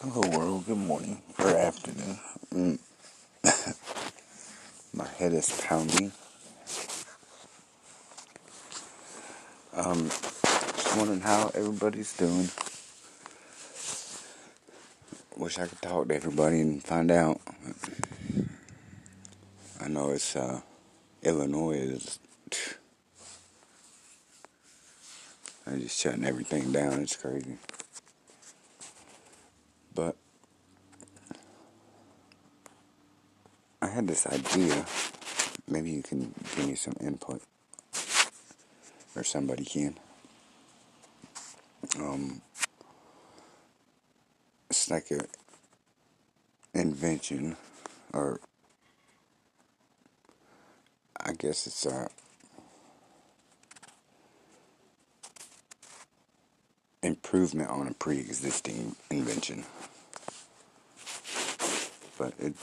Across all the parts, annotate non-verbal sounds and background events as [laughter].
Hello, world. Good morning or afternoon. Mm. [laughs] My head is pounding. Um, just wondering how everybody's doing. Wish I could talk to everybody and find out. I know it's uh, Illinois is. [sniffs] They're just shutting everything down. It's crazy. But I had this idea. Maybe you can give me some input, or somebody can. Um, it's like a invention, or I guess it's a improvement on a pre-existing invention. But it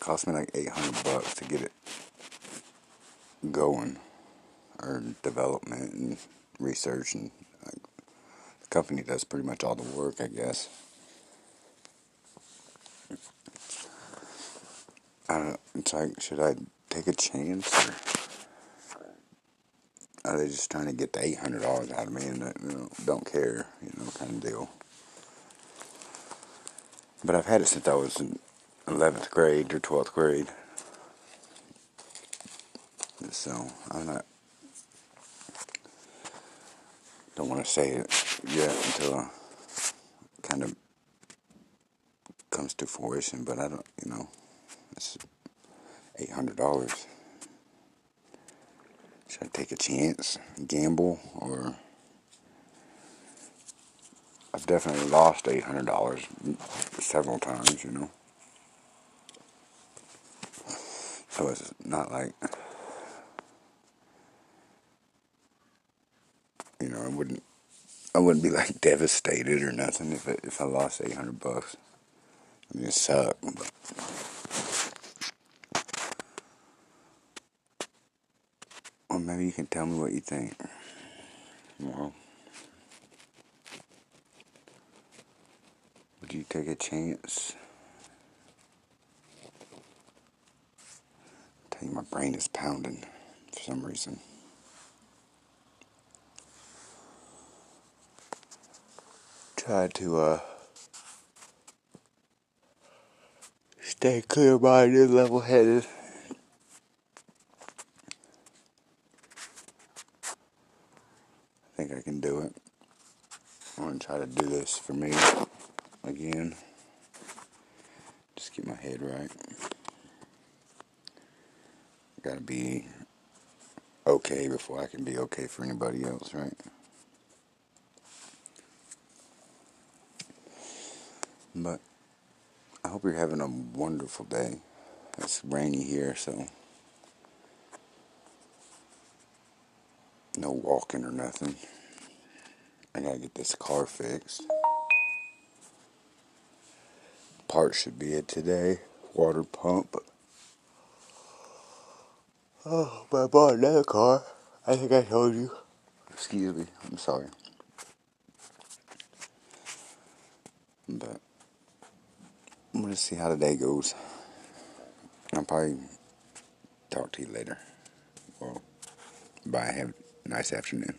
cost me like 800 bucks to get it going, or development and research, and like, the company does pretty much all the work, I guess. I don't. It's like, should I take a chance, or are they just trying to get the eight hundred dollars out of me and uh, you know, don't care, you know, kind of deal? But I've had it since I was in eleventh grade or twelfth grade. So I'm not. Don't want to say it yet until it kind of comes to fruition. But I don't, you know, it's eight hundred dollars. I take a chance, gamble, or I've definitely lost eight hundred dollars several times, you know. So it's not like you know I wouldn't I wouldn't be like [laughs] devastated or nothing if it, if I lost eight hundred bucks. I mean it sucked, but. Maybe you can tell me what you think. Well, would you take a chance? I tell you, my brain is pounding for some reason. Try to uh, stay clear-minded, level-headed. I think I can do it. I'm gonna try to do this for me again. Just get my head right. Gotta be okay before I can be okay for anybody else, right? But I hope you're having a wonderful day. It's rainy here, so no walking or nothing. I gotta get this car fixed. Part should be it today. Water pump. Oh, but I bought another car. I think I told you. Excuse me. I'm sorry. But I'm gonna see how the day goes. I'll probably talk to you later. Well, bye. Have nice afternoon.